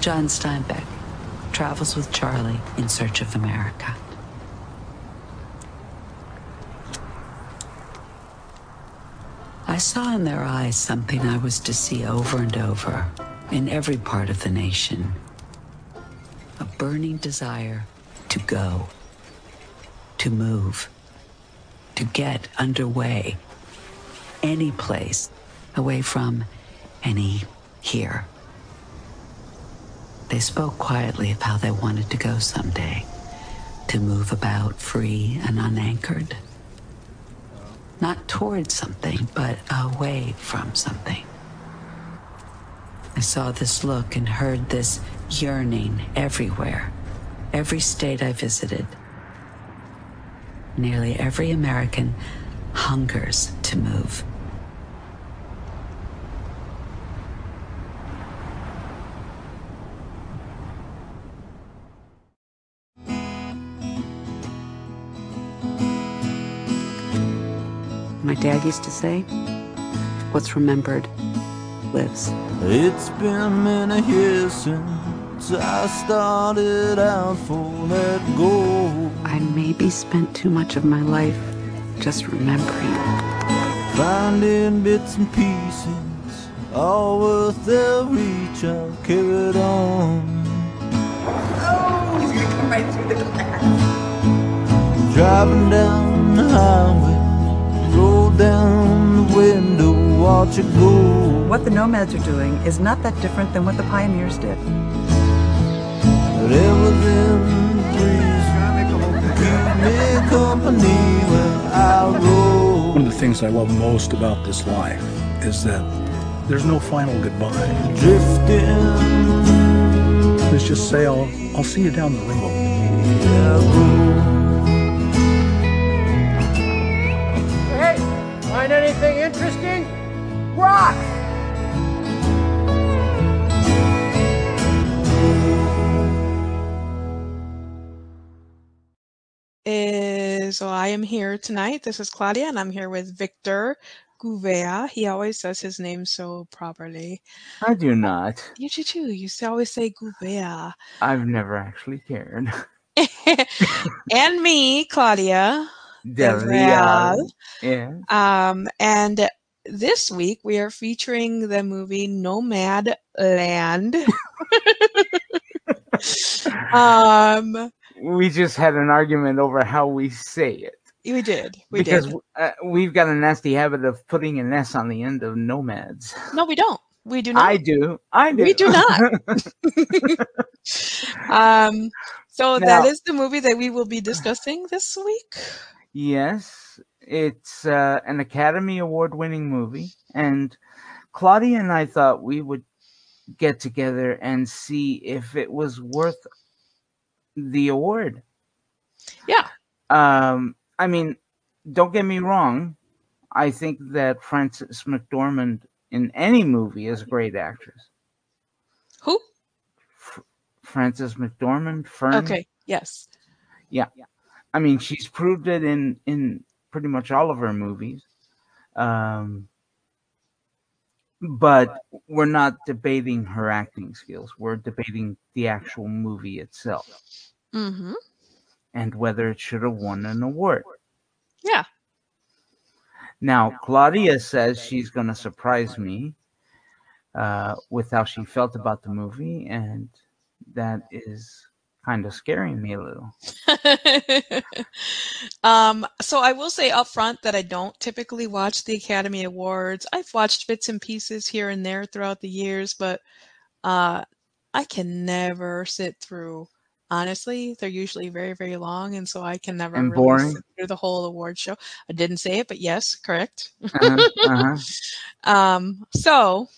John Steinbeck travels with Charlie in search of America. I saw in their eyes something I was to see over and over in every part of the nation a burning desire to go, to move, to get underway, any place away from any here. They spoke quietly of how they wanted to go someday, to move about free and unanchored. Not towards something, but away from something. I saw this look and heard this yearning everywhere, every state I visited. Nearly every American hungers to move. Dad used to say, What's remembered lives. It's been many years since I started out for that goal. I maybe spent too much of my life just remembering. Finding bits and pieces, all worth their reach, I'll carry it on. Oh, he's gonna come right through the glass. Driving down the highway, roll down the window, watch it go. What the nomads are doing is not that different than what the pioneers did. Whatever them breeze, keep me company when I roll. One of the things I love most about this life is that there's no final goodbye. Drifting, Let's just say I'll, I'll see you down the road. Find anything interesting? Rock! is so I am here tonight. This is Claudia, and I'm here with Victor Gouveia. He always says his name so properly. I do not. You do too. You always say Gouveia. I've never actually cared. and me, Claudia. Del Real. Yeah. Um, and this week we are featuring the movie Nomad Land. um, We just had an argument over how we say it. we did. We because did. Uh, we've got a nasty habit of putting an S on the end of nomads. No, we don't. We do not. I do. I do. We do not. um, so Now- that is the movie that we will be discussing this week. Yes, it's uh, an Academy Award winning movie. And Claudia and I thought we would get together and see if it was worth the award. Yeah. Um, I mean, don't get me wrong. I think that Frances McDormand in any movie is a great actress. Who? Frances McDormand, Fern. Okay. Yes. Yeah. Yeah. I mean, she's proved it in in pretty much all of her movies. Um, but we're not debating her acting skills. We're debating the actual movie itself Mm-hmm. and whether it should have won an award. Yeah. Now, Claudia says she's going to surprise me uh, with how she felt about the movie, and that is kind of scaring me a little. um, so I will say up front that I don't typically watch the Academy Awards. I've watched bits and pieces here and there throughout the years, but uh, I can never sit through. Honestly, they're usually very, very long, and so I can never And really boring? sit through the whole award show. I didn't say it, but yes, correct. Uh-huh, uh-huh. Um, so,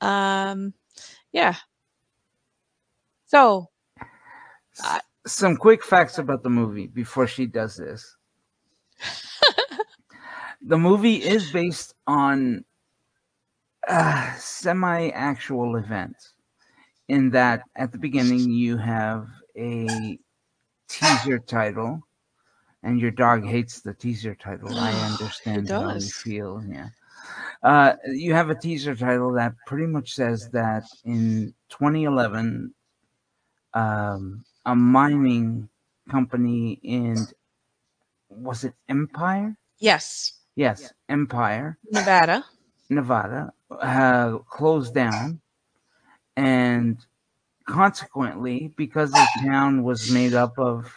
um, yeah. So, Some quick facts about the movie before she does this. the movie is based on uh, semi actual events, in that at the beginning you have a teaser title, and your dog hates the teaser title. I understand how you feel. Yeah. Uh, you have a teaser title that pretty much says that in 2011, um, a mining company in was it Empire? Yes, Yes, Empire, Nevada. Nevada, uh, closed down, and consequently, because the town was made up of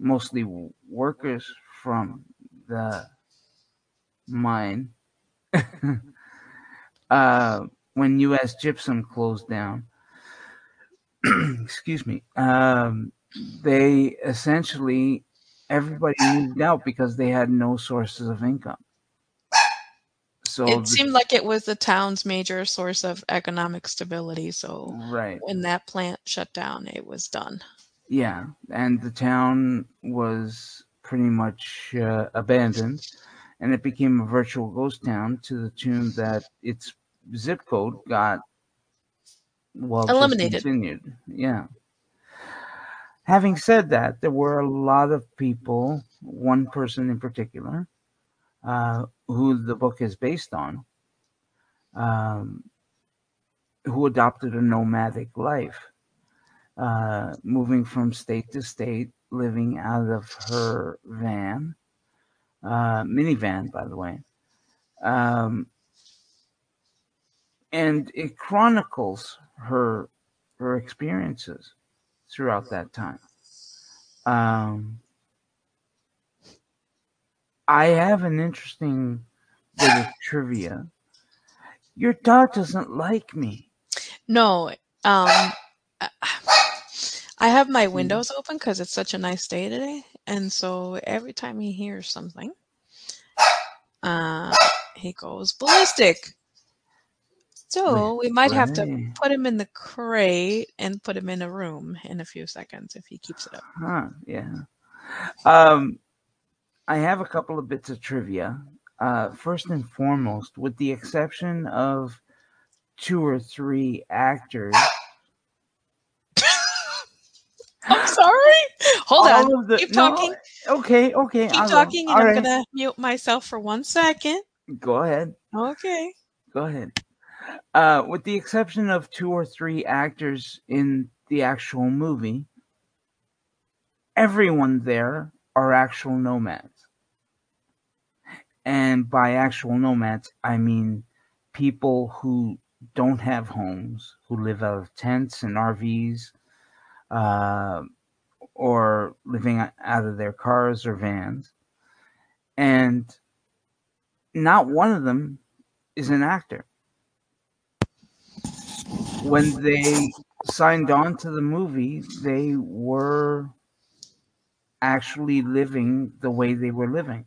mostly workers from the mine, uh, when U.S. Gypsum closed down, excuse me, um, they essentially everybody moved out because they had no sources of income. So It the- seemed like it was the town's major source of economic stability. So right, when that plant shut down, it was done. yeah, and the town was pretty much uh, abandoned, and it became a virtual ghost town to the tune that its zip code got well Eliminated. discontinued. Yeah. Having said that, there were a lot of people, one person in particular, uh, who the book is based on, um, who adopted a nomadic life, uh, moving from state to state, living out of her van, uh, minivan, by the way. Um, and it chronicles her her experiences throughout that time. Um, I have an interesting bit of trivia. Your dog doesn't like me. No, um, I have my windows open because it's such a nice day today, and so every time he hears something, uh, he goes ballistic. So we might have to put him in the crate and put him in a room in a few seconds if he keeps it up. Huh, yeah. Um, I have a couple of bits of trivia. Uh, first and foremost, with the exception of two or three actors, I'm sorry. Hold all on. the- Keep no, talking. okay, okay. Keep I will. talking, and All I'm right, gonna mute myself for one second. Go ahead. Okay. Go ahead. Uh, with the exception of two or three actors in the actual movie, everyone there are actual nomads. And by actual nomads, I mean people who don't have homes, who live out of tents and RVs, uh, or living out of their cars or vans. And not one of them is an actor when they signed on to the movie, they were actually living the way they were living.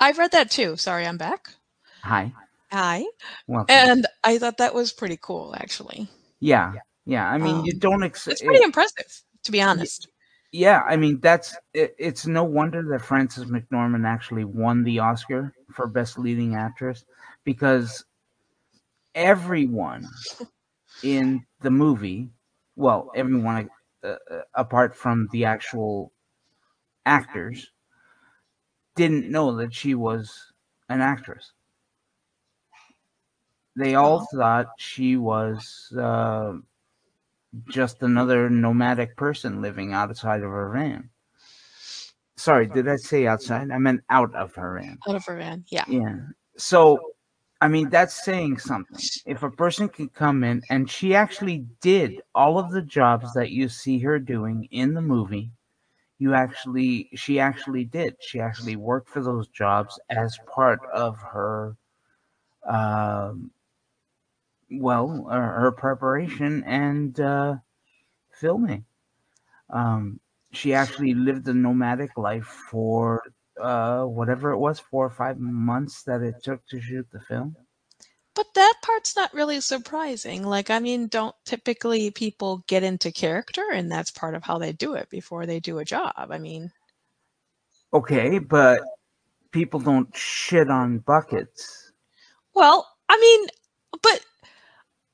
I've read that too. Sorry, I'm back. Hi. Hi. Well, And I thought that was pretty cool, actually. yeah, yeah. I mean, you Um, don't ex- It's pretty impressive, to be honest. yeah. I mean, that's it, it's no wonder that Frances McDormand actually won the Oscar for Best Leading Actress because everyone in the movie, well, everyone uh, uh, apart from the actual actors, didn't know that she was an actress. They all thought she was uh, just another nomadic person living outside of her van. Sorry, did I say outside? I meant out of her van. Out of her van. Yeah. Yeah. So, I mean, that's saying something. If a person can come in, and she actually did all of the jobs that you see her doing in the movie, you actually, she actually did. She actually worked for those jobs as part of her, um, well, uh, her preparation and uh, filming. Um, she actually lived a nomadic life for uh whatever it was four or five months that it took to shoot the film But that part's not really surprising. Like, I mean, don't typically people get into character and that's part of how they do it before they do a job? I mean, okay but people don't shit on buckets well, I mean, but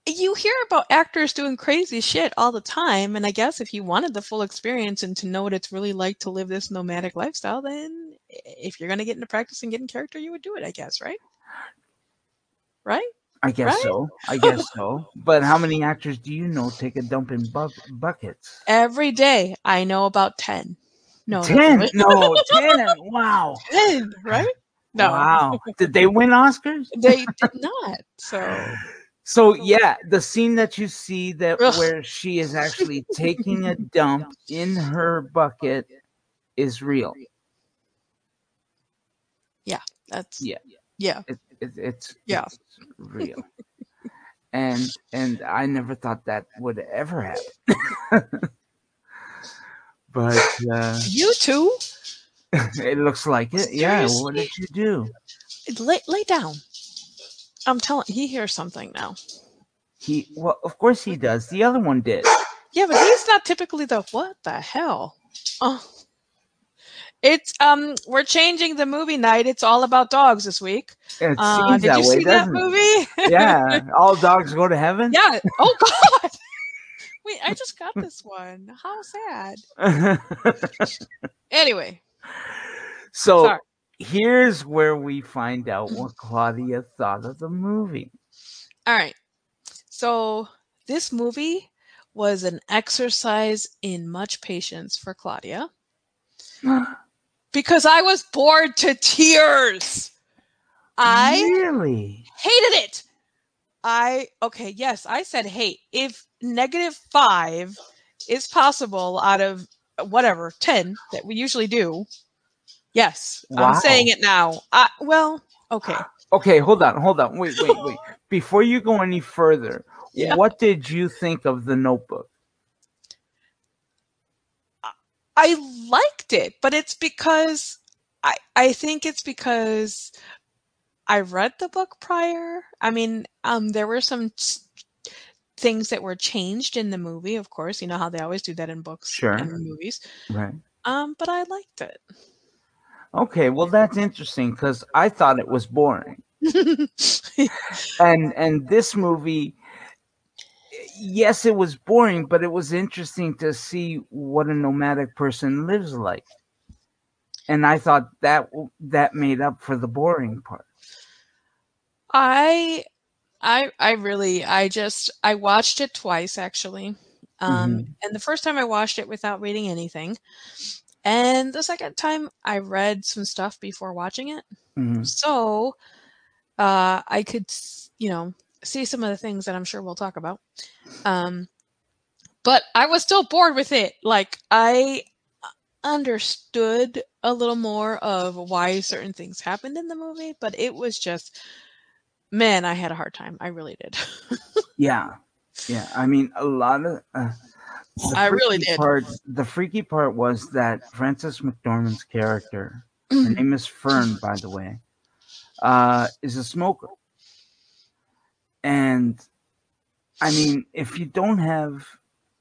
you hear about actors doing crazy shit all the time. And I guess if you wanted the full experience and to know what it's really like to live this nomadic lifestyle, then if you're going to get into practice and get in character, you would do it, I guess, right? right? I guess Right? so. I guess so. But how many actors do you know take a dump in bu- buckets? Every day I know about 10. No, Ten? really. No, ten. Wow. 10, right? No. Wow. Did they win Oscars? They did not. So, So yeah, the scene that you see that Ugh. where she is actually taking a dump in her bucket is real. That's Yeah. yeah. It, it, it's Yeah. it's real. and and I never thought that would ever happen. but uh, You too. it looks like it. Yeah. What did you do? Lay lay down. I'm telling he hears something now. He well, of course he does. The other one did. Yeah, but he's not typically the what the hell? Oh. It's um we're changing the movie night. It's all about dogs this week. It Uh, did that you way, see that movie? Yeah. All dogs go to heaven. yeah. Oh god. Wait, I just got this one. How sad. Anyway, so Sorry. here's where we find out what Claudia thought of the movie. all right. So this movie was an exercise in much patience for Claudia because I was bored to tears. I really? hated it. I okay, yes, I said hate. If negative five is possible out of whatever ten that we usually do, yes, Wow. I'm saying it now. I, well, okay, Okay, hold on, hold on. Wait, wait, wait. Before you go any further, Yeah. what did you think of the notebook? I liked it, but it's because I I think it's because I read the book prior. I mean, um, there were some things that were changed in the movie, of course. You know how they always do that in books Sure. and movies. Right. Um, but I liked it. Okay, well that's interesting because I thought it was boring. and and this movie yes it was boring but it was interesting to see what a nomadic person lives like and i thought that that made up for the boring part I I I really I just I watched it twice actually. Um and the first time I watched it without reading anything. And the second time I read some stuff before watching it. Mhm. So uh I could you know see some of the things that I'm sure we'll talk about. Um but I was still bored with it. Like I understood a little more of why certain things happened in the movie, but it was just man, I had a hard time. I really did. yeah yeah i mean a lot of uh, I really did. part the freaky part was that frances mcdormand's character her name is fern by the way uh is a smoker and i mean if you don't have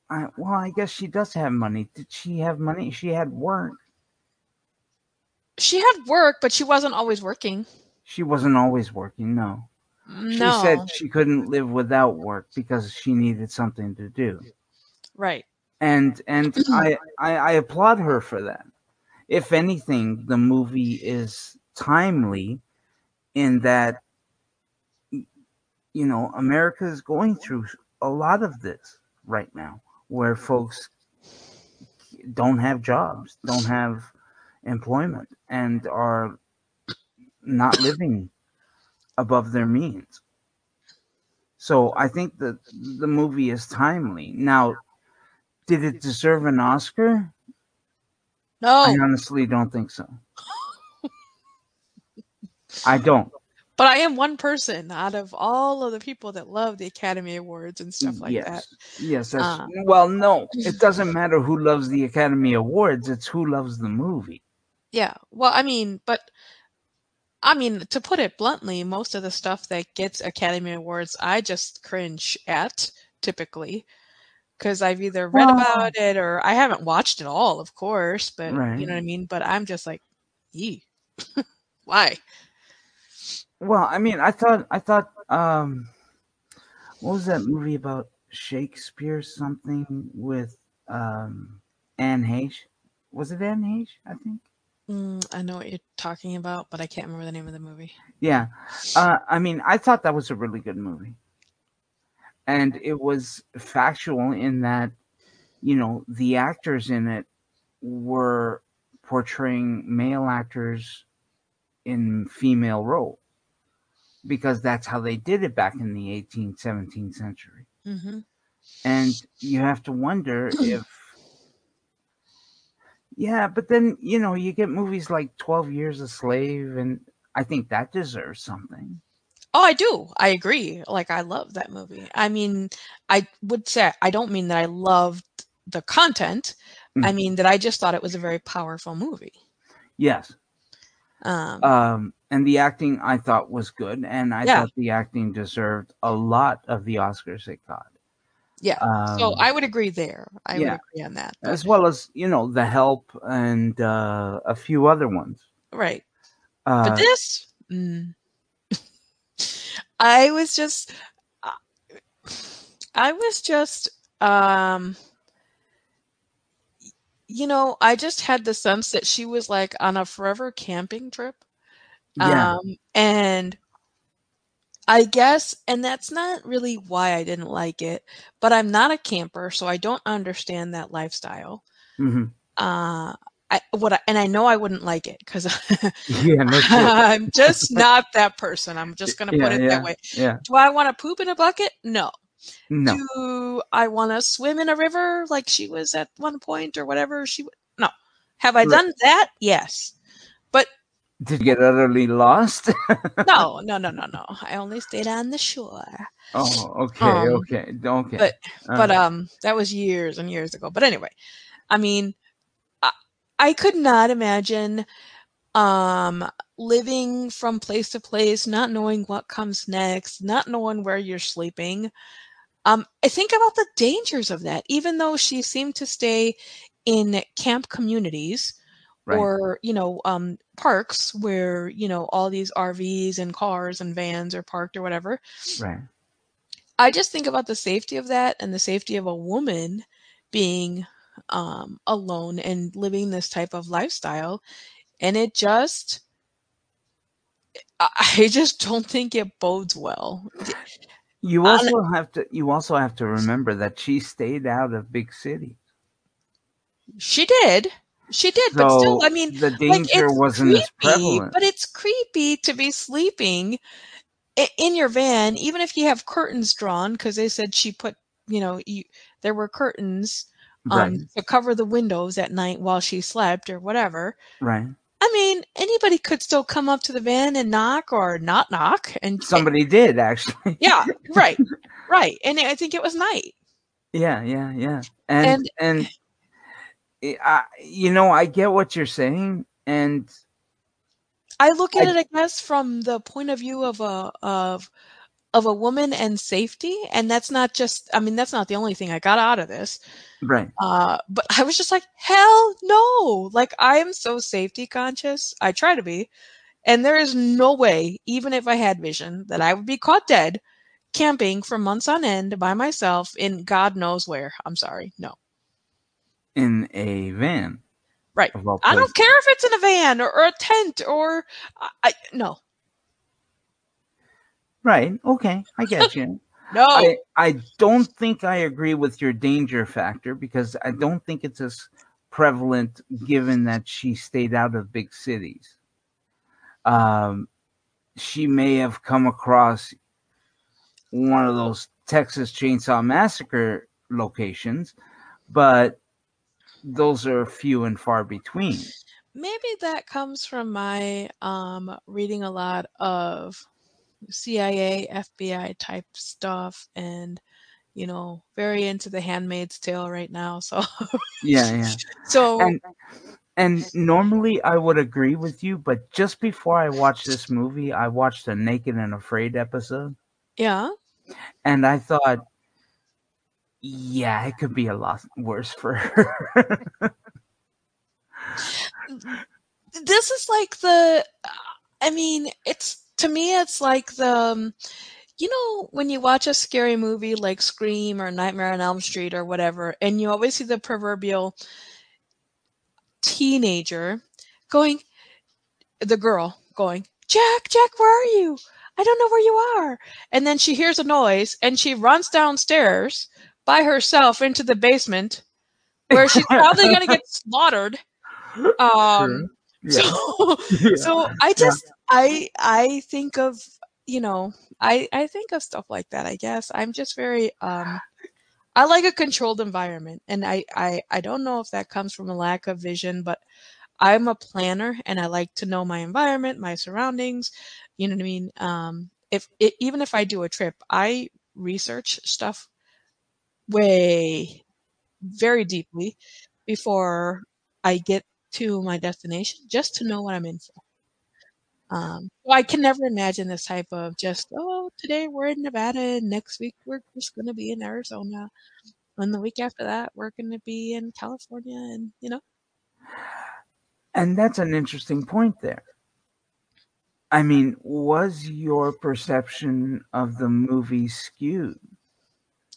I, well i guess she does have money did she have money she had work she had work, but she wasn't always working. she wasn't always working no she said she couldn't live without work because she needed something to do right. and and I, I I applaud her for that. If anything, the movie is timely in that you know America is going through a lot of this right now, where folks don't have jobs, don't have employment, and are not living above their means. So I think that the movie is timely. Now, did it deserve an Oscar? No. I honestly don't think so. I don't. But I am one person out of all of the people that love the Academy Awards and stuff like yes. that. Yes, that's Uh. well, no. It doesn't matter who loves the Academy Awards, it's who loves the movie. Yeah. Well, I mean, but I mean, to put it bluntly, most of the stuff that gets Academy Awards, I just cringe at typically because I've either read Well- about it or I haven't watched it all, of course, but Right. you know what I mean? But I'm just like, yee. Why? Well, I mean, I thought I thought um what was that movie about Shakespeare something with um Anne Heche? Was it Anne Heche, I think? Mm, I know what you're talking about, but I can't remember the name of the movie. Yeah. Uh, I mean, I thought that was a really good movie. And it was factual in that, you know, the actors in it were portraying male actors in female role because that's how they did it back in the 18th, 17th century. hmm And you have to wonder if, yeah, but then, you know, you get movies like 12 Years a Slave, and I think that deserves something. Oh, I do. I agree. Like, I love that movie. I mean, I would say I don't mean that I loved the content. I Mm. mean that I just thought it was a very powerful movie. Yes. Um, Um, and the acting I thought was good, and I Yeah. thought the acting deserved a lot of the Oscars it got. yeah. Um, so I would agree there. I yeah. would agree on that. As well as you know, The Help and uh, a few other ones. right. Uh, But this, mm, I was just, uh, I was just, um, you know, I just had the sense that she was like on a forever camping trip. Yeah, Um, and I guess, and that's not really why I didn't like it, but I'm not a camper, so I don't understand that lifestyle. Mm-hmm. Uh, I, what I, and I know I wouldn't like it because yeah, no. I'm just not that person. I'm just going to put Yeah, it yeah. that way. yeah, Do I want to poop in a bucket? No. no, Do I want to swim in a river like she was at one point or whatever she No. Have I Right. done that? Yes. But did you get utterly lost? no, no, no, no, no. I only stayed on the shore. oh, okay, Um, okay, okay. but- All but right. um that was years and years ago but anyway i mean i, I could not imagine um living from place to place not knowing what comes next not knowing where you're sleeping um i think about the dangers of that even though she seemed to stay in camp communities right, or you know um parks where you know all these rvs and cars and vans are parked or whatever right, I just think about the safety of that and the safety of a woman being um, alone and living this type of lifestyle. And it just, I just don't think it bodes well. You also have to. You also have to remember that she stayed out of big cities. She did. She did. but still, I mean, the like, danger it's wasn't as creepy, prevalent. But it's creepy to be sleeping in your van, even if you have curtains drawn, because they said she put, you know, you, there were curtains um, right, to cover the windows at night while she slept or whatever. right. I mean, anybody could still come up to the van and knock or not knock, and Somebody did actually. yeah, right, right. And I think it was night. Yeah, yeah, yeah. And And- and, I, you know, I get what you're saying, and I look at I- it, I guess, from the point of view of a of of a woman and safety, and that's not just. I mean, that's not the only thing I got out of this. right, Uh, but I was just like, hell no! Like I am so safety conscious. I try to be, and there is no way, even if I had vision, that I would be caught dead camping for months on end by myself in God knows where. I'm sorry, no. In a van. Right. I don't care if it's in a van or, or a tent or I, I no Right. Okay, I get you. no. I I don't think I agree with your danger factor because I don't think it's as prevalent given that she stayed out of big cities. Um, she may have come across one of those Texas Chainsaw Massacre locations, but those are few and far between. Maybe that comes from my um, reading a lot of CIA, FBI type stuff, and you know, very into The Handmaid's Tale right now. So, Yeah, yeah. so and and normally I would agree with you, but just before I watched this movie, I watched a Naked and Afraid episode, yeah, and I thought, yeah, it could be a lot worse for her. this is like the. I mean, it's to me, it's like the. um, You know, when you watch a scary movie like Scream or Nightmare on Elm Street or whatever, and you always see the proverbial teenager going, the girl going, Jack, Jack, where are you? I don't know where you are. And then she hears a noise and she runs downstairs by herself into the basement where she's probably going to get slaughtered. Um, Yeah. so, Yeah. so I just, I, I think of, you know, I, I think of stuff like that, I guess. I'm just very, um, I like a controlled environment and I, I, I don't know if that comes from a lack of vision, but I'm a planner and I like to know my environment, my surroundings. You know what I mean? Um, if it, even if I do a trip, I research stuff way very deeply before I get to my destination, just to know what I'm in for. Um, so I can never imagine this type of just oh today we're in Nevada and next week we're just going to be in Arizona, and the week after that we're going to be in California, and you know And that's an interesting point there. I mean, was your perception of the movie skewed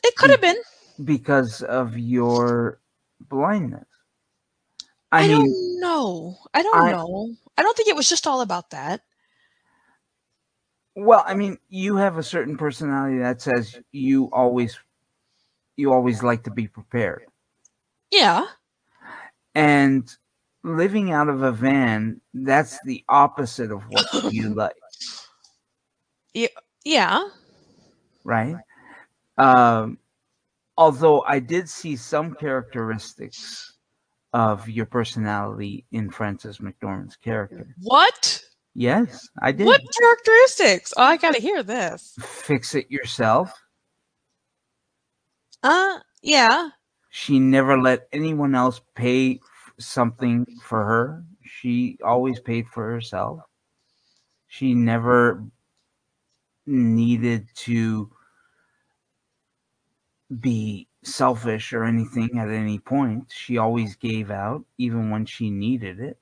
it could have been. Because of your blindness? I, I, mean, don't know. I don't I- know. I don't think it was just all about that. well, I mean, you have a certain personality that says you always you always like to be prepared. Yeah. And living out of a van, that's the opposite of what you like. Yeah. right? Um, although I did see some characteristics of your personality in Frances McDormand's character. What? Yes, I did. What characteristics? Oh, I got to hear this. Fix it yourself. Uh, yeah. She never let anyone else pay something for her. She always paid for herself. She never needed to be selfish or anything at any point. She always gave out, even when she needed it.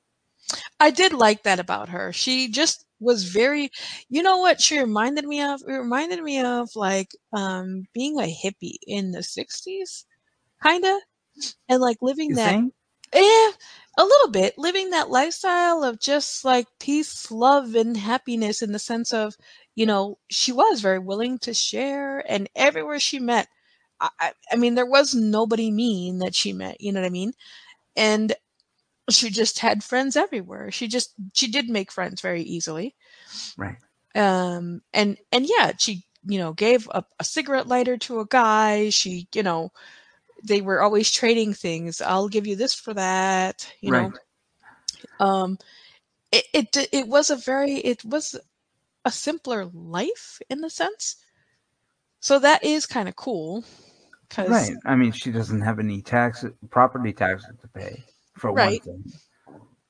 I did like that about her. She just was very, you know what she reminded me of? It reminded me of like um being a hippie in the 60s, kind of. And like living You that think? Eh, a little bit. Living that lifestyle of just like peace, love, and happiness in the sense of, you know, she was very willing to share, and everywhere she met, I, I mean, there was nobody mean that she met. You know what I mean? And she just had friends everywhere. She just she did make friends very easily. Right. Um, and and yeah, she you know gave a, a cigarette lighter to a guy. She you know they were always trading things. I'll give you this for that. You Right. know. Um, it it it was a very it was a simpler life in the sense. So that is kind of cool. Right. I mean, she doesn't have any tax, property taxes to pay for Right. one thing.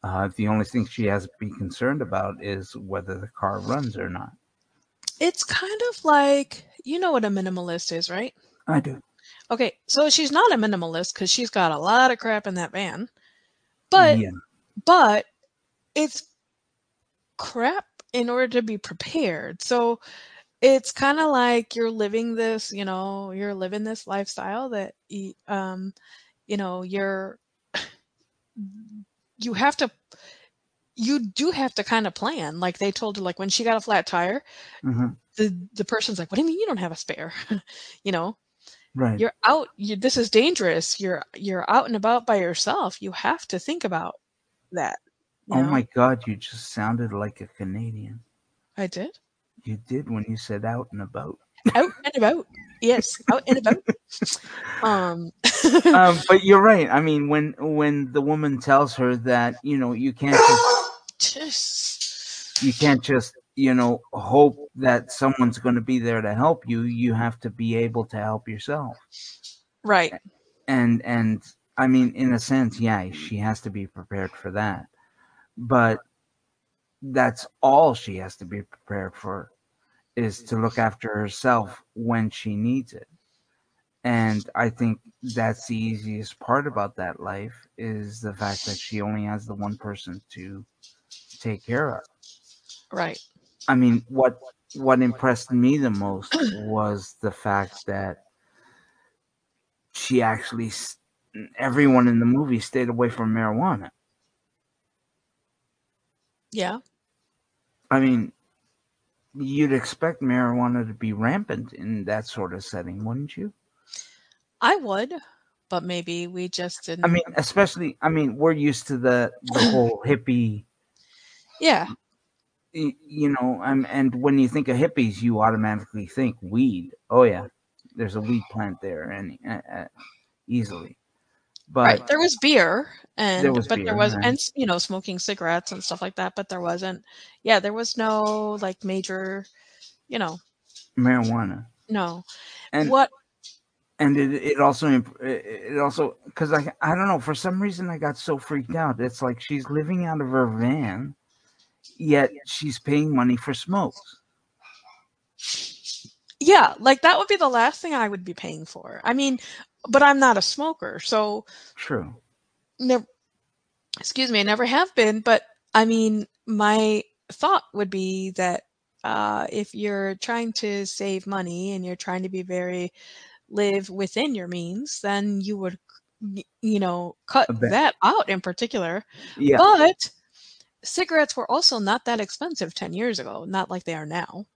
Uh, the only thing she has to be concerned about is whether the car runs or not. it's kind of like you know what a minimalist is, right? I do. Okay, so she's not a minimalist because she's got a lot of crap in that van, but yeah. but it's crap in order to be prepared. So it's kind of like you're living this, you know, you're living this lifestyle that y- um you know, you're you have to you do have to kind of plan. Like they told her like when she got a flat tire, Mhm. the the person's like, "What do you mean you don't have a spare?" you know, Right. you're out you, this is dangerous. You're you're out and about by yourself. You have to think about that. you oh know? my God! You just sounded like a Canadian. I did. You did when you said out and about. out and about. Yes, out and about. Um, um, but you're right. I mean, when when the woman tells her that you know you can't just just- you can't just you know hope that someone's going to be there to help you. You have to be able to help yourself. right. And and I mean, in a sense, yeah, she has to be prepared for that. But that's all she has to be prepared for is to look after herself when she needs it. And I think that's the easiest part about that life is the fact that she only has the one person to take care of. Right. I mean, what what impressed me the most was the fact that she actually everyone in the movie stayed away from marijuana. Yeah. I mean, you'd expect marijuana to be rampant in that sort of setting, wouldn't you? I would, but maybe we just didn't. I mean, especially, I mean, we're used to the the whole hippie, yeah, you know, um, and when you think of hippies, you automatically think weed. Oh yeah, there's a weed plant there, and uh, uh, easily. But right. There was beer, and was but beer, there was right. and you know smoking cigarettes and stuff like that. But there wasn't. Yeah, there was no like major, you know, marijuana, no. and what? and it it also it it also because I I don't know for some reason I got so freaked out. It's like she's living out of her van, yet she's paying money for smokes. Yeah, like that would be the last thing I would be paying for. I mean, but I'm not a smoker, so True. never. Excuse me, I never have been. But I mean, my thought would be that uh, if you're trying to save money and you're trying to be very live within your means, then you would, you know, cut that out in particular. Yeah. But cigarettes were also not that expensive 10 years ago, not like they are now.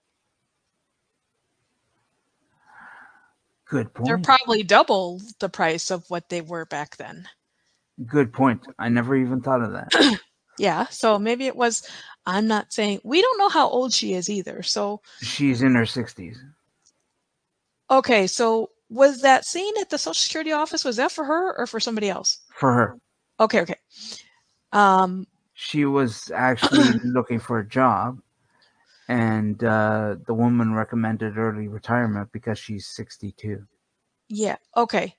Good They're probably double the price of what they were back then. Good point. I never even thought of that. Yeah, so maybe it was. I'm not saying we don't know how old she is either. So, She's in her sixties. okay, so was that scene at the Social Security office was that for her or for somebody else? For her, Okay, okay. Um, she was actually looking for a job, and uh, the woman recommended early retirement because she's sixty-two. yeah, okay.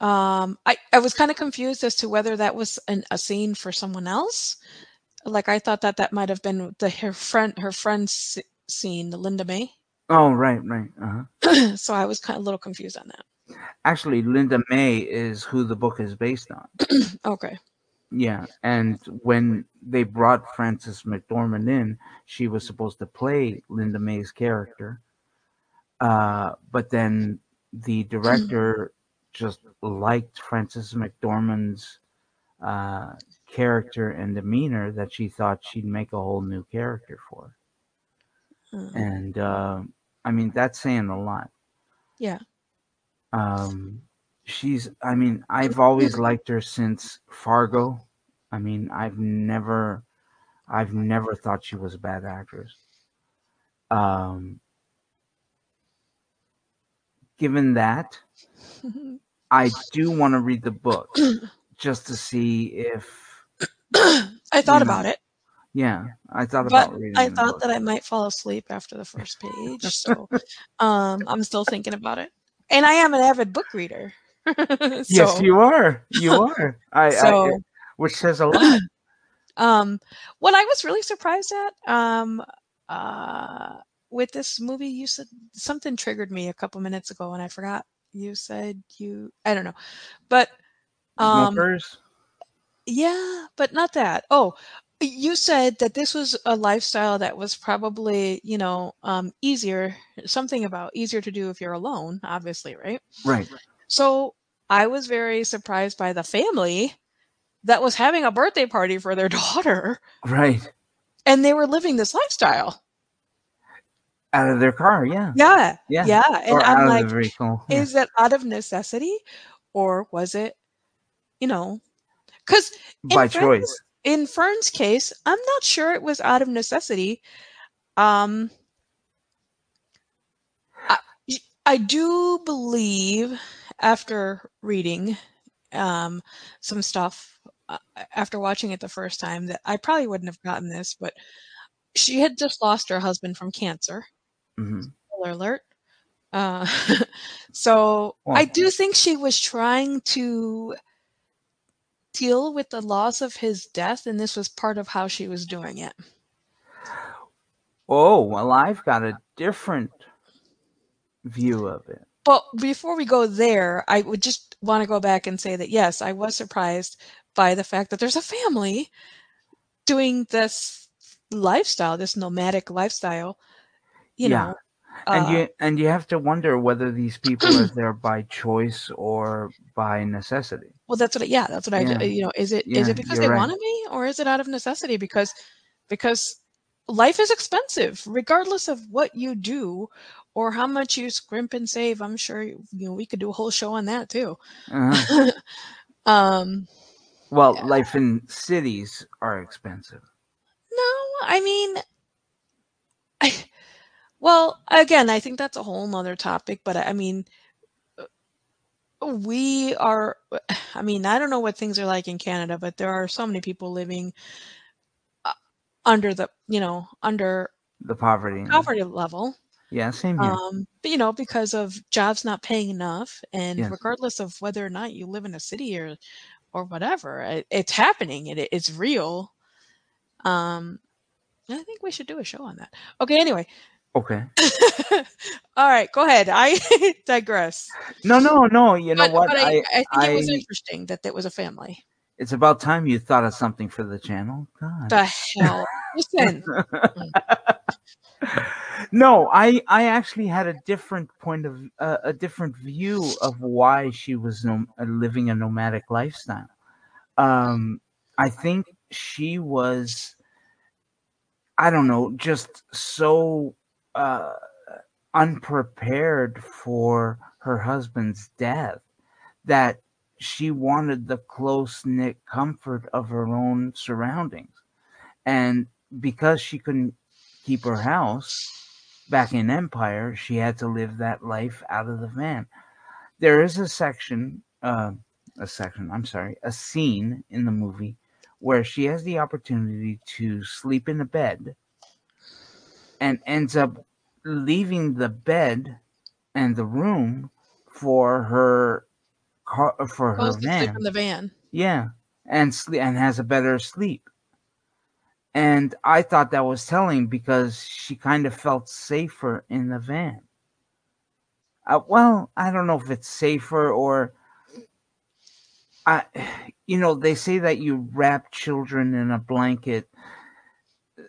Um, I I was kind of confused as to whether that was an, a scene for someone else. Like I thought that that might have been the her friend her friend's scene, Linda May. Oh, right, right. Uh-huh. so I was kind of a little confused on that. Actually, Linda May is who the book is based on. Okay. Yeah, and when they brought Frances McDormand in, she was supposed to play Linda May's character, uh, but then the director just liked Frances McDormand's uh, character and demeanor that she thought she'd make a whole new character for. Mm, And uh, I mean, that's saying a lot. yeah. Um, she's, I mean, I've always liked her since Fargo. I mean, I've never, I've never thought she was a bad actress. Um, given that, I do want to read the book just to see if, I thought about it. yeah, I thought but about reading I thought that I might fall asleep after the first page, so um, I'm still thinking about it. And I am an avid book reader. so, yes, you are. You are. I, I, so which says a lot. um, what I was really surprised at um, uh, with this movie, you said something triggered me a couple minutes ago, and I forgot. You said you, I don't know, but um, Smokers. Yeah, but not that. Oh, you said that this was a lifestyle that was probably, you know, um, easier, something about easier to do if you're alone, obviously, right? Right. So I was very surprised by the family that was having a birthday party for their daughter Right. and they were living this lifestyle. Out of their car. Yeah. Yeah. Yeah. Yeah. And or I'm like, of the vehicle. yeah. is that out of necessity or was it, you know, because by choice. in Fern's case, I'm not sure it was out of necessity. Um, I, I do believe after reading um, some stuff uh, after watching it the first time that I probably wouldn't have gotten this, but she had just lost her husband from cancer. hmm Spoiler alert. Uh, so I do think she was trying to deal with the loss of his death, and this was part of how she was doing it. Oh well, I've got a different view of it. But before we go there, I would just want to go back and say that yes, I was surprised by the fact that there's a family doing this lifestyle, this nomadic lifestyle. You Yeah. know, and uh, you and you have to wonder whether these people are there by choice or by necessity. well, that's what. I, yeah, that's what I. You know, is it is Yeah, it because they right. wanted me, or is it out of necessity? Because because life is expensive, regardless of what you do or how much you scrimp and save. I'm sure you know we could do a whole show on that too. Uh-huh. um, Well, life in cities are expensive. no, I mean, I, well, again, I think that's a whole nother topic. But I mean, we are. I mean, I don't know what things are like in Canada, but there are so many people living uh, under the, you know, under The poverty. poverty level. Yeah, same here. Um, but you know, because of jobs not paying enough, and Yes. regardless of whether or not you live in a city or or whatever, it, it's happening. It, it's real. Um, I think we should do a show on that. Okay, anyway. okay. All right, go ahead. I digress. No, no, no. You know but, what? but I, I, think it was I- interesting that it was a family. It's about time you thought of something for the channel. God. The hell? Listen, no, I I actually had a different point of uh, a different view of why she was nom- uh, living a nomadic lifestyle. Um, I think she was, I don't know, just so uh, unprepared for her husband's death that she wanted the close knit comfort of her own surroundings, and because she couldn't keep her house back in Empire, she had to live that life out of the van. There is a section, uh, a section, I'm sorry, a scene in the movie where she has the opportunity to sleep in a bed and ends up leaving the bed and the room for her car for her goes to sleep van. in the van. Yeah, and sleep and has a better sleep. And I thought that was telling because she kind of felt safer in the van. Uh, well, I don't know if it's safer or I you know, they say that you wrap children in a blanket uh,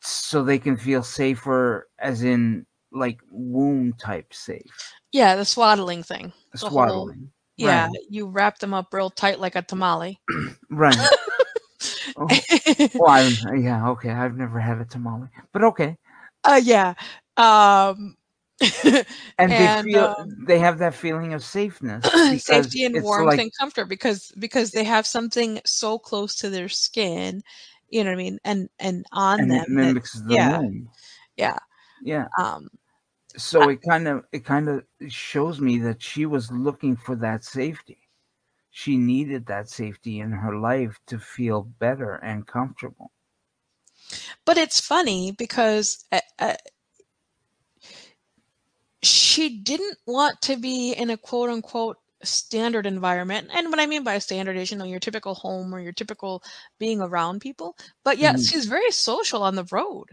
so they can feel safer as in like womb type safe. Yeah, the swaddling thing. The whole- Swaddling. yeah, Right. you wrap them up real tight like a tamale. Right. Oh. Well, I, yeah, okay. I've never had a tamale, but okay. uh, yeah. Um, And, they feel um, they have that feeling of safeness, safety and warmth like- and comfort because because they have something so close to their skin, you know what I mean, and and on and them. it that- the yeah. womb. yeah. Yeah. Um, So it kind of it kind of shows me that she was looking for that safety. She needed that safety in her life to feel better and comfortable. but it's funny because uh, uh, she didn't want to be in a quote unquote standard environment. And what I mean by standard is, you know, your typical home or your typical being around people. But yet Mhm. she's very social on the road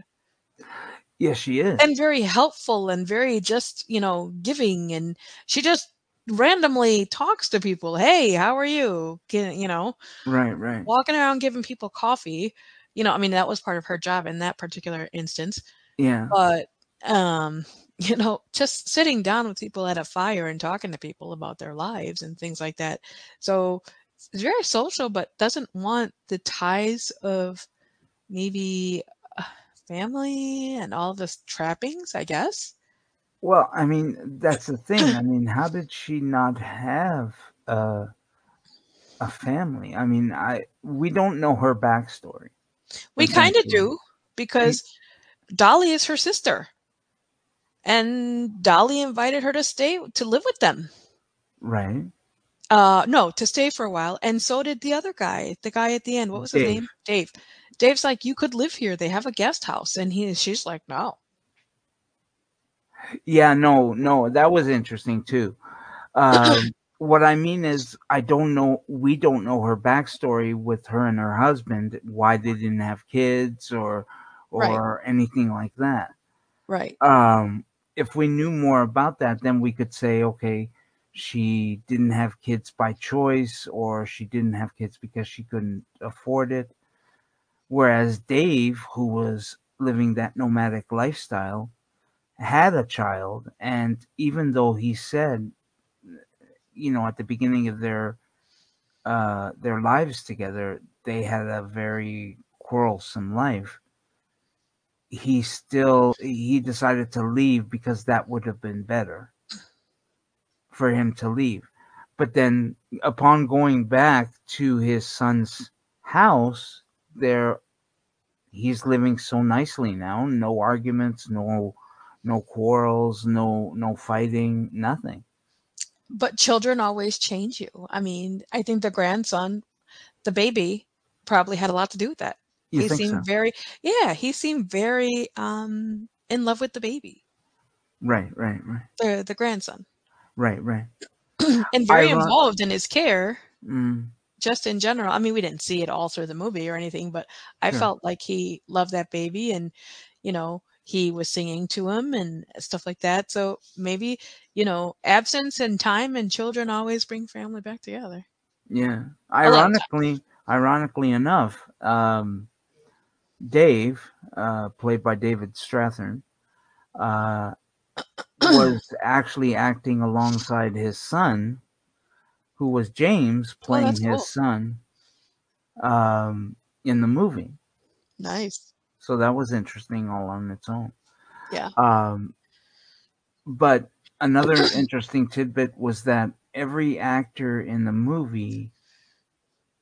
Yes, she is. and very helpful and very just, you know, giving. And she just randomly talks to people. Hey, how are you? Can, you know, right, right. walking around giving people coffee. You know, I mean, that was part of her job in that particular instance Yeah. but um you know just sitting down with people at a fire and talking to people about their lives and things like that so it's very social but doesn't want the ties of maybe uh, family and all the trappings i guess Well, I mean, that's the thing. I mean, how did she not have a a family? I mean, I we don't know her backstory. we kind of do because dolly is her sister and dolly invited her to stay to live with them Right. Uh, no, to stay for a while, and so did the other guy, the guy at the end. What was his name? Dave. Dave's like, you could live here. They have a guest house, and he, she's like, no. Yeah, no, no, that was interesting too. Um, what I mean is, I don't know. We don't know her backstory with her and her husband. Why they didn't have kids or or Right. anything like that. Right. Um, if we knew more about that, then we could say, okay, she didn't have kids by choice, or she didn't have kids because she couldn't afford it. Whereas Dave, who was living that nomadic lifestyle, had a child, and even though he said, you know, at the beginning of their uh, their lives together, they had a very quarrelsome life. he still he decided to leave because that would have been better for him to leave. But then upon going back to his son's house, there he's living so nicely now, no arguments, no no quarrels, no no fighting, nothing. But children always change you. I mean, I think the grandson, the baby, probably had a lot to do with that. You he seemed so? very yeah, he seemed very um in love with the baby, Right, right, right. the the grandson. Right, right. and very involved in his care Mm, just in general. I mean, we didn't see it all through the movie or anything, but I Sure. felt like he loved that baby and, you know, he was singing to him and stuff like that. So maybe, you know, absence and time and children always bring family back together. yeah. A lot of times. Ironically, ironically enough, um, Dave, uh, played by David Strathairn, uh, was actually acting alongside his son, who was James playing Oh, his cool. son um, in the movie. Nice. So that was interesting all on its own. Yeah. Um, but another interesting tidbit was that every actor in the movie,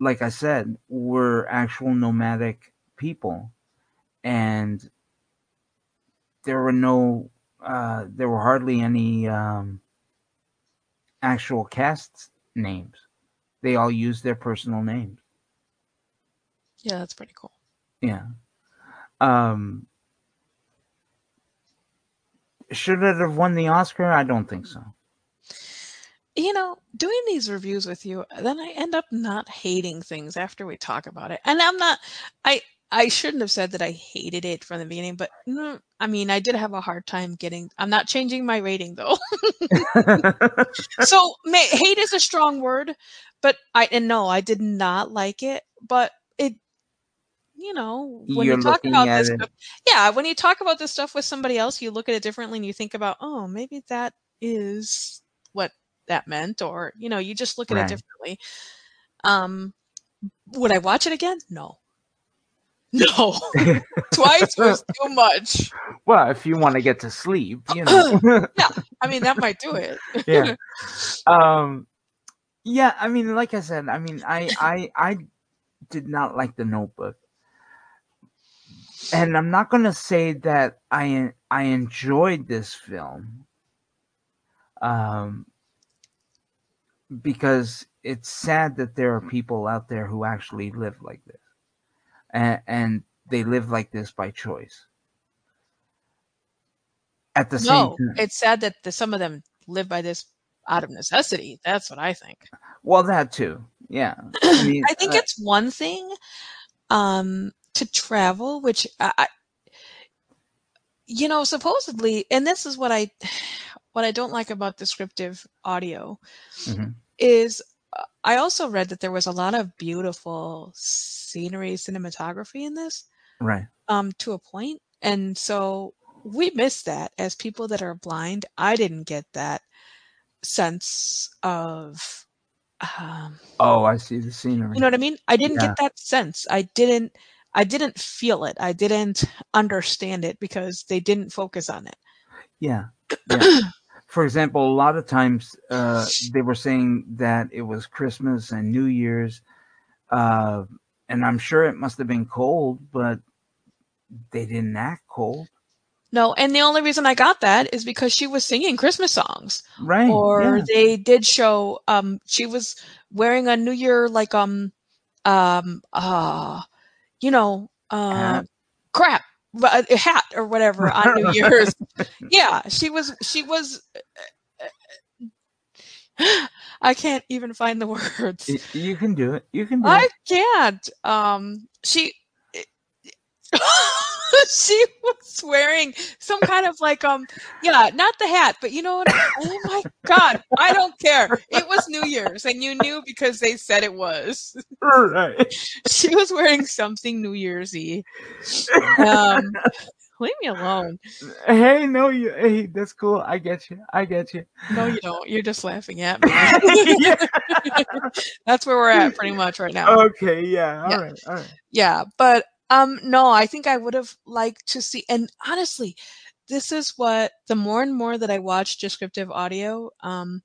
like I said, were actual nomadic people, and there were no, uh, there were hardly any um, actual cast names. They all used their personal names. Yeah, that's pretty cool. Yeah. Um should it have won the Oscar? I don't think so. You know, doing these reviews with you, then I end up not hating things after we talk about it. And I'm not I I shouldn't have said that I hated it from the beginning, but mm, I mean, I did have a hard time getting I'm not changing my rating though. so may, hate is a strong word, but I and no, I did not like it, but it you know, when You're you talk about this it- yeah, when you talk about this stuff with somebody else, you look at it differently and you think about, oh, maybe that is what that meant, or you know, you just look at Right. it differently. Um, would I watch it again? No, no, twice was too much. well, if you want to get to sleep, you know. Yeah, I mean, that might do it. yeah. Um yeah, I mean like I said, I mean I I I did not like the notebook. And I'm not going to say that I I enjoyed this film. Um because it's sad that there are people out there who actually live like this. And and they live like this by choice. At the no, same time. it's sad that the, some of them live by this out of necessity. That's what I think. Well, that too. Yeah. I mean, I think uh, it's one thing um, to travel, which I, you know, supposedly, and this is what I, what I don't like about descriptive audio, Mhm. is uh, I also read that there was a lot of beautiful scenery, cinematography in this, right. um, to a point, and so we missed that as people that are blind. I didn't get that sense of. Um, Oh, I see the scenery. you know what I mean? I didn't Yeah. get that sense. I didn't I didn't feel it. I didn't understand it because they didn't focus on it. yeah. yeah. For example, a lot of times uh, they were saying that it was Christmas and New Year's, uh, and I'm sure it must have been cold, but they didn't act cold, No, and the only reason I got that is because she was singing Christmas songs. right? Or yeah. they did show um she was wearing a New Year like um um uh you know uh crap a hat or whatever on New Year's. yeah, she was she was I can't even find the words. You can do it. You can do I it. can't. Um, she she was wearing some kind of like um yeah, not the hat, but you know what? Oh my god, I don't care. It was New Year's, and you knew because they said it was. Right. She was wearing something New Year's Eve. Um, leave me alone. Hey, no, you. Hey, that's cool. I get you. I get you. No, you don't. You're just laughing at me. That's where we're at pretty much right now. Okay. Yeah. All Yeah. right. All right. yeah but Um, no, I think I would have liked to see, and honestly, this is what the more and more that I watch descriptive audio, um,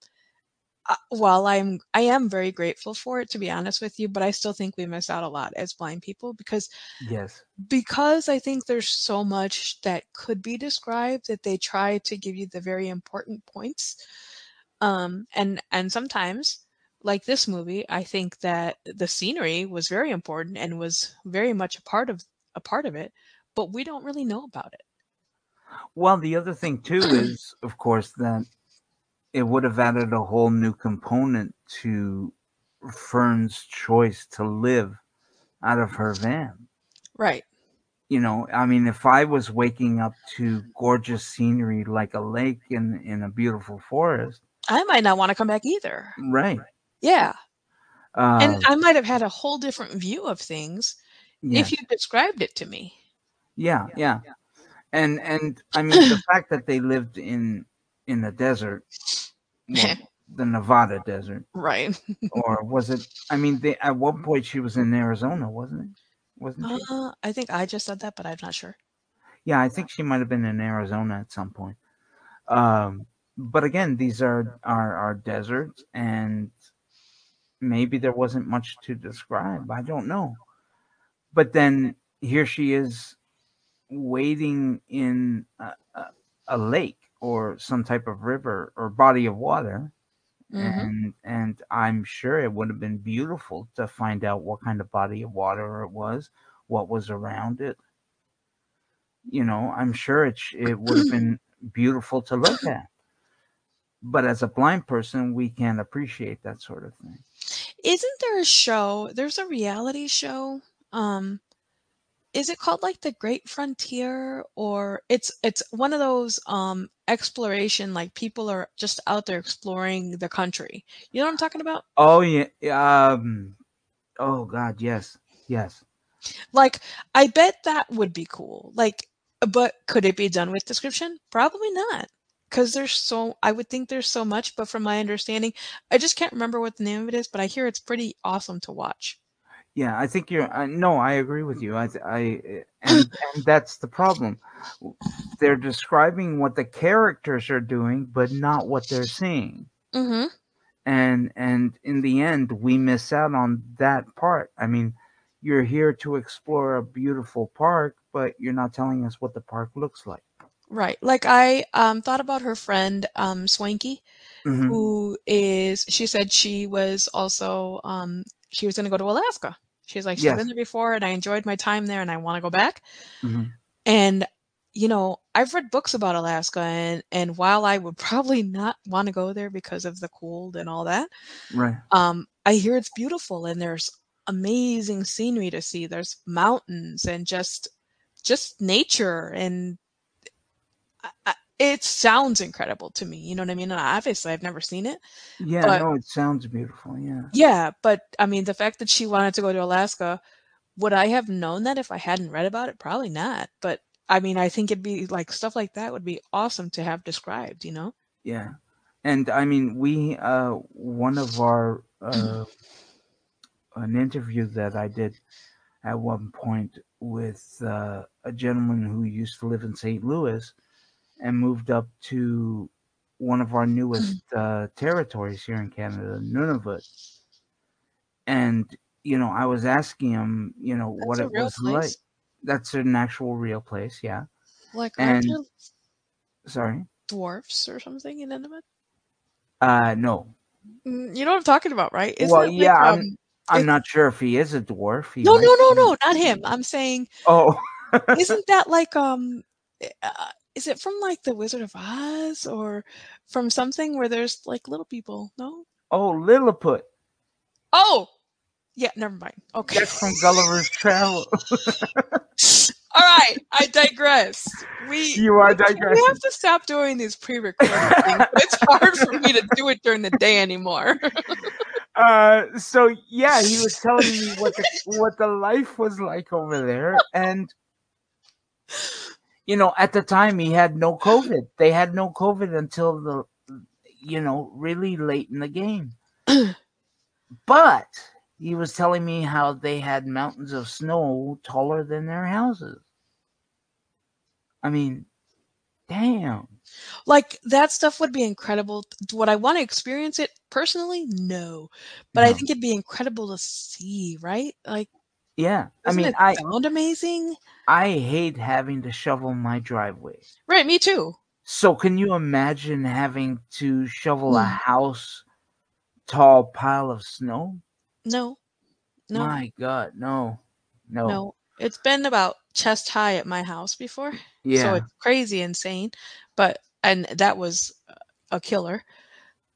uh, while I'm I am very grateful for it to be honest with you, but I still think we miss out a lot as blind people because Yes. because I think there's so much that could be described that they try to give you the very important points. Um, and and sometimes, like this movie, I think that the scenery was very important and was very much a part of a part of it, but we don't really know about it. Well, the other thing too is, of course, that it would have added a whole new component to Fern's choice to live out of her van. Right. You know, I mean, if I was waking up to gorgeous scenery like a lake in in a beautiful forest, I might not want to come back either. right? Yeah. Uh, And I might have had a whole different view of things yeah, if you described it to me. yeah, yeah, and and I mean the fact that they lived in in the desert, well, the Nevada desert, Right. or was it? I mean, they, at one point she was in Arizona, wasn't it? Wasn't she? Uh, I think I just said that, but I'm not sure. Yeah, I think she might have been in Arizona at some point. Um, but again, these are are are deserts, and maybe there wasn't much to describe. I don't know. But then here she is, waiting in a, a, a lake or some type of river or body of water, Mhm. and and I'm sure it would have been beautiful to find out what kind of body of water it was, what was around it. You know, I'm sure it it would have been beautiful to look at. But as a blind person, we can't appreciate that sort of thing. Isn't there a show? There's a reality show. Um, is it called like The Great Frontier or it's it's one of those um exploration like people are just out there exploring the country. You know what I'm talking about? Oh yeah, um, oh God, yes, yes, Like I bet that would be cool. Like but could it be done with description? Probably not. Cuz there's so I would think there's so much, but from my understanding, I just can't remember what the name of it is, but I hear it's pretty awesome to watch. yeah. I think you're. I, no, I agree with you. I, I, and and that's the problem. They're describing what the characters are doing, but not what they're seeing. Mhm. and and in the end we miss out on that part i mean you're here to explore a beautiful park but you're not telling us what the park looks like Right. Like I um thought about her friend um Swankie Mhm. who is she said she was also um she was going to go to Alaska. She's like she's Yes. been there before and I enjoyed my time there and I want to go back. Mhm. And you know, I've read books about Alaska and and while I would probably not want to go there because of the cold and all that, right um I hear it's beautiful and there's amazing scenery to see. There's mountains and just just nature and it sounds incredible to me. You know what I mean? And obviously, I've never seen it. yeah But- no it sounds beautiful yeah Yeah, but I mean, the fact that she wanted to go to Alaska, would I have known that if I hadn't read about it? Probably not. But I mean, I think it'd be like stuff like that would be awesome to have described. You know? yeah and i mean we uh one of our uh an interview that i did at one point with uh, a gentleman who used to live in st louis and moved up to one of our newest uh, territories here in canada nunavut. And you know i was asking him you know what That's a it was place. like that's an actual real place yeah. Like And- sorry? Dwarfs or something in Nunavut? uh no. Mm, You know what I'm talking about, right? Isn't Well, it like, yeah, I'm- um, i'm It- not sure if he is a dwarf He no, no, no, no, not him. I'm saying, oh. Isn't that like um, uh, is it from like the Wizard of Oz or from something where there's like little people? No. oh lilliput Oh, yeah. Never mind. Okay. that's from gulliver's travel All right, I digress. We You are digressing. We have to stop doing these pre-recorded things. It's hard for me to do it during the day anymore. uh so yeah he was telling me what the what the life was like over there and you know at the time he had no covid they had no covid until the you know really late in the game but he was telling me how they had mountains of snow taller than their houses. I mean, damn. Like that stuff would be incredible. Would I want to experience it personally? No, but I think it'd be incredible to see. Right? Like, Yeah, I doesn't mean, it I sound amazing? I hate having to shovel my driveway. Right? Me too. So can you imagine having to shovel a Mm. house tall pile of snow? No, no, My God, no, no, no. It's been about chest high at my house before. Yeah. So it's crazy insane. But and that was a killer.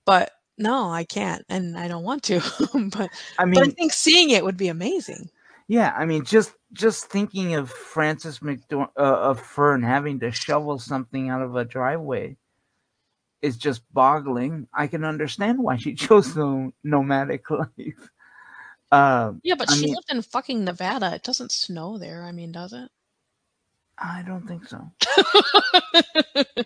But no, I can't and I don't want to. but I but I think seeing it would be amazing. Yeah, I mean, just just thinking of Frances McDormand uh, of Fern having to shovel something out of a driveway is just boggling. I can understand why she chose the nomadic life. Um, Yeah, but I she mean- lived in fucking Nevada. It doesn't snow there. I mean, does it? I don't think so. I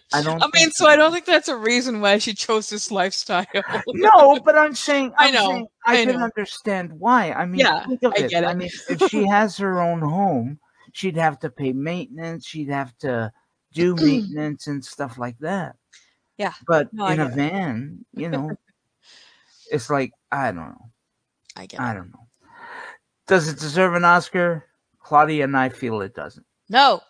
I don't. I mean, so I don't think that's a reason why she chose this lifestyle. no, but I'm saying I I'm know, saying I, I can know. understand why. I mean, Yeah, think of I it. get I mean, if she has her own home, she'd have to pay maintenance. She'd have to do maintenance and stuff like that. Yeah, But no, in a get it. van, you know, it's like I don't know. I get I it. don't know. Does it deserve an Oscar? Claudia and I feel it doesn't. No,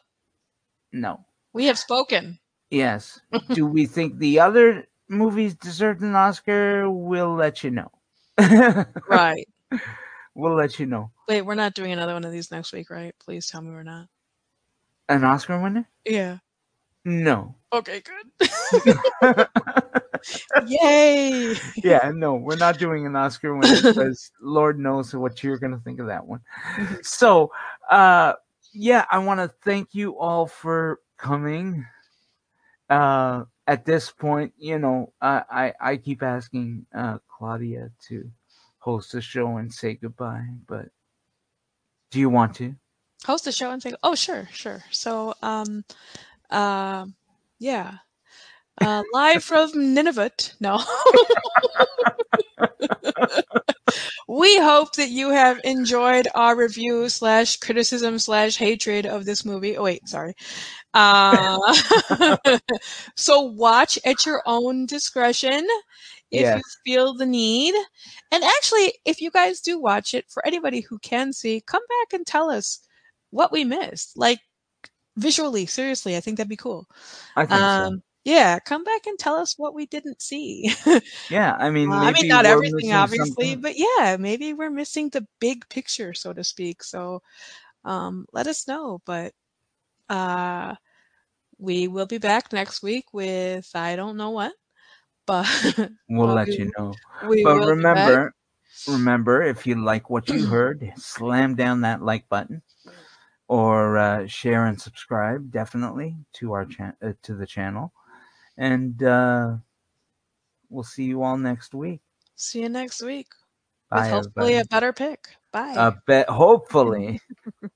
No. we have spoken. Yes. do we think the other movies deserved an Oscar? We'll let you know. Right. we'll let you know. Wait, we're not doing another one of these next week, right? Please tell me we're not. An Oscar winner? Yeah. No. Okay, good. Yay! yeah, no, we're not doing an Oscar winner because Lord knows what you're gonna think of that one. So, uh, yeah, I want to thank you all for coming. Uh, at this point, you know, I I, I keep asking uh, Claudia to host the show and say goodbye, but do you want to? Host the show and say, "Oh, sure, sure." So, um, uh, yeah, uh, live from Nineveh. No. we hope that you have enjoyed our review slash criticism slash hatred of this movie. Oh wait, sorry. Uh, so watch at your own discretion if Yes. you feel the need. And actually, if you guys do watch it, for anybody who can see, come back and tell us what we missed. Like visually, seriously, I think that'd be cool. I think so. Yeah, come back and tell us what we didn't see. Yeah, I mean, Uh, I mean, maybe not we're everything, missing obviously, something. but yeah, maybe we're missing the big picture, so to speak. So, um, let us know. But uh, we will be back next week with I don't know what, but We'll let you know. we But will be back. remember, remember, if you like what you heard, slam down that like button, or uh, share and subscribe definitely to our chan- uh, to the channel, and uh, we'll see you all next week. See you next week with hopefully everybody. a better pick. Bye. Uh, bet hopefully.